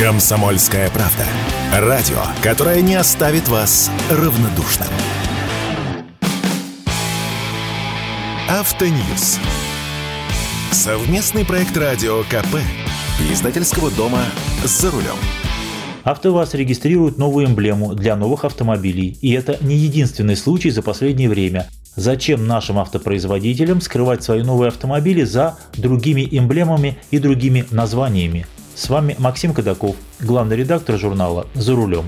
Комсомольская правда. Радио, которое не оставит вас равнодушным. Автоньюз. Совместный проект радио КП. Издательского дома «За рулем». АвтоВАЗ регистрирует новую эмблему для новых автомобилей, и это не единственный случай за последнее время. Зачем нашим автопроизводителям скрывать свои новые автомобили за другими эмблемами и другими названиями? С вами Максим Кадаков, главный редактор журнала «За рулем».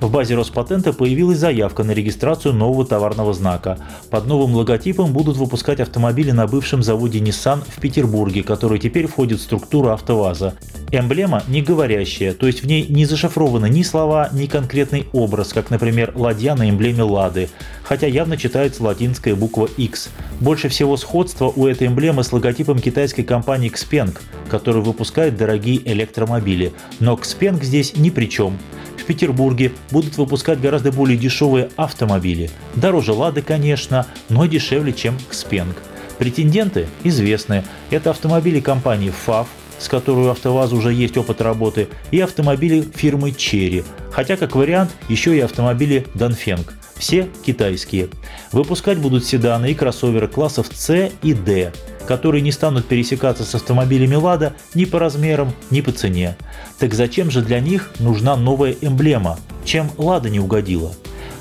В базе Роспатента появилась заявка на регистрацию нового товарного знака. Под новым логотипом будут выпускать автомобили на бывшем заводе Nissan в Петербурге, который теперь входит в структуру АвтоВАЗа. Эмблема не говорящая, то есть в ней не зашифрованы ни слова, ни конкретный образ, как, например, ладья на эмблеме Лады, хотя явно читается латинская буква X. Больше всего сходства у этой эмблемы с логотипом китайской компании Xpeng, которая выпускает дорогие электромобили. Но Xpeng здесь ни при чем. В Петербурге будут выпускать гораздо более дешевые автомобили. Дороже «Лады», конечно, но дешевле, чем «Кспенг». Претенденты известны. Это автомобили компании «ФАВ», с которой у АвтоВАЗа уже есть опыт работы, и автомобили фирмы «Черри», хотя как вариант еще и автомобили «Донфенг». Все китайские. Выпускать будут седаны и кроссоверы классов C и D которые не станут пересекаться с автомобилями «Лада» ни по размерам, ни по цене. Так зачем же для них нужна новая эмблема? Чем «Лада» не угодила?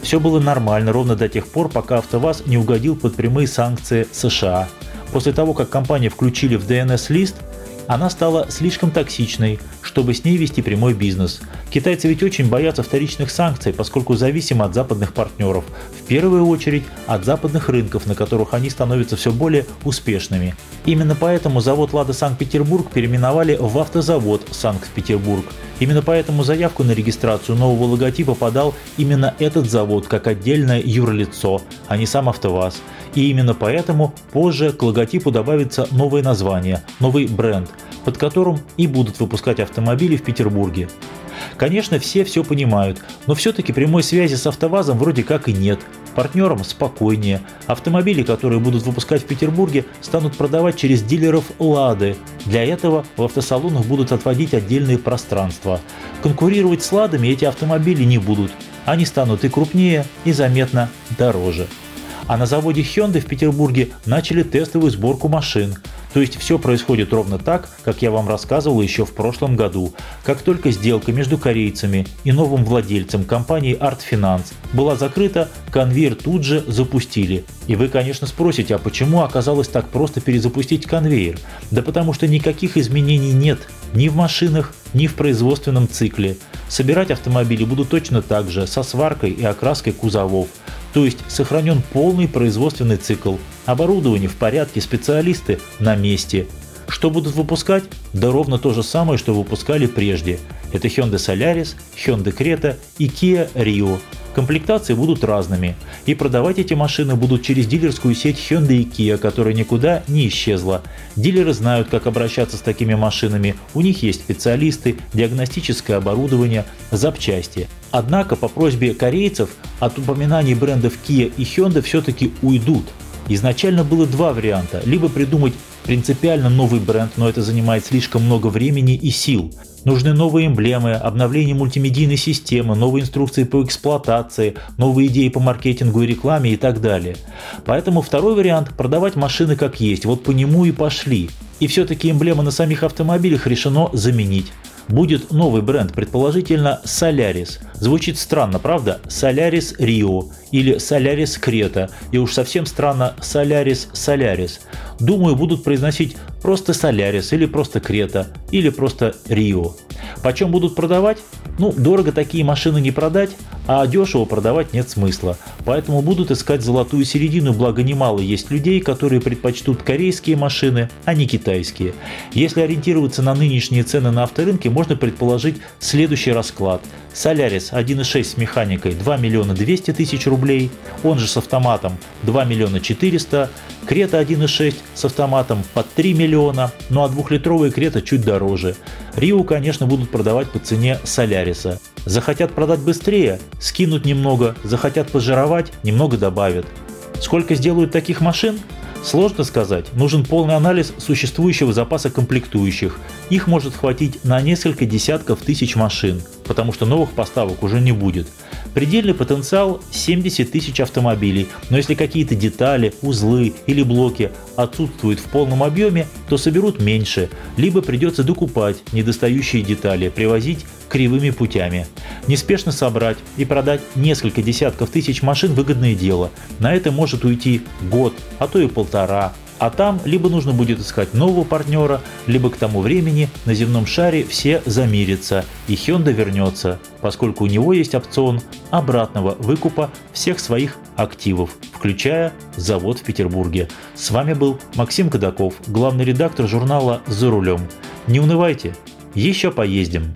Все было нормально ровно до тех пор, пока АвтоВАЗ не угодил под прямые санкции США. После того, как компанию включили в DNS-лист, она стала слишком токсичной, чтобы с ней вести прямой бизнес. Китайцы ведь очень боятся вторичных санкций, поскольку зависимы от западных партнеров, в первую очередь от западных рынков, на которых они становятся все более успешными. Именно поэтому завод «Лада Санкт-Петербург» переименовали в «Автозавод Санкт-Петербург». Именно поэтому заявку на регистрацию нового логотипа подал именно этот завод как отдельное юрлицо, а не сам АвтоВАЗ. И именно поэтому позже к логотипу добавится новое название, новый бренд, под которым и будут выпускать автомобили в Петербурге. Конечно, все все понимают, но все-таки прямой связи с АвтоВАЗом вроде как и нет. Партнерам спокойнее. Автомобили, которые будут выпускать в Петербурге, станут продавать через дилеров «Лады». Для этого в автосалонах будут отводить отдельные пространства. Конкурировать с «Ладами» эти автомобили не будут. Они станут и крупнее, и заметно дороже. А на заводе Hyundai в Петербурге начали тестовую сборку машин. То есть все происходит ровно так, как я вам рассказывал еще в прошлом году. Как только сделка между корейцами и новым владельцем компании Art Finance была закрыта, конвейер тут же запустили. И вы, конечно, спросите, а почему оказалось так просто перезапустить конвейер? Да потому что никаких изменений нет ни в машинах, ни в производственном цикле. Собирать автомобили будут точно так же, со сваркой и окраской кузовов. То есть сохранен полный производственный цикл. Оборудование в порядке, специалисты на месте. Что будут выпускать? Да ровно то же самое, что выпускали прежде. Это Hyundai Solaris, Hyundai Creta и Kia Rio. Комплектации будут разными, и продавать эти машины будут через дилерскую сеть Hyundai и Kia, которая никуда не исчезла. Дилеры знают, как обращаться с такими машинами, у них есть специалисты, диагностическое оборудование, запчасти. Однако по просьбе корейцев от упоминаний брендов Kia и Hyundai все-таки уйдут. Изначально было два варианта. Либо придумать принципиально новый бренд, но это занимает слишком много времени и сил. Нужны новые эмблемы, обновление мультимедийной системы, новые инструкции по эксплуатации, новые идеи по маркетингу и рекламе и так далее. Поэтому второй вариант – продавать машины как есть, вот по нему и пошли. И все-таки эмблемы на самих автомобилях решено заменить будет новый бренд, предположительно Solaris. Звучит странно, правда? Solaris Rio или Solaris Creta, и уж совсем странно Solaris Solaris. Думаю, будут произносить просто Solaris или просто Creta или просто Rio. Почем будут продавать? Ну, дорого такие машины не продать, а дешево продавать нет смысла. Поэтому будут искать золотую середину, благо немало есть людей, которые предпочтут корейские машины, а не китайские. Если ориентироваться на нынешние цены на авторынке, можно предположить следующий расклад. Солярис 1.6 с механикой 2 миллиона 200 тысяч рублей, он же с автоматом 2 миллиона 400, Крета 1.6 с автоматом под 3 миллиона, ну а двухлитровые Крета чуть дороже. Рио, конечно, будут продавать по цене Соляриса. Захотят продать быстрее, скинут немного, захотят пожировать, немного добавят. Сколько сделают таких машин? Сложно сказать, нужен полный анализ существующего запаса комплектующих. Их может хватить на несколько десятков тысяч машин, потому что новых поставок уже не будет. Предельный потенциал 70 тысяч автомобилей, но если какие-то детали, узлы или блоки отсутствуют в полном объеме, то соберут меньше, либо придется докупать недостающие детали, привозить кривыми путями. Неспешно собрать и продать несколько десятков тысяч машин – выгодное дело. На это может уйти год, а то и полтора. А там либо нужно будет искать нового партнера, либо к тому времени на земном шаре все замирятся и Hyundai вернется, поскольку у него есть опцион обратного выкупа всех своих активов, включая завод в Петербурге. С вами был Максим Кадаков, главный редактор журнала «За рулем». Не унывайте, еще поездим.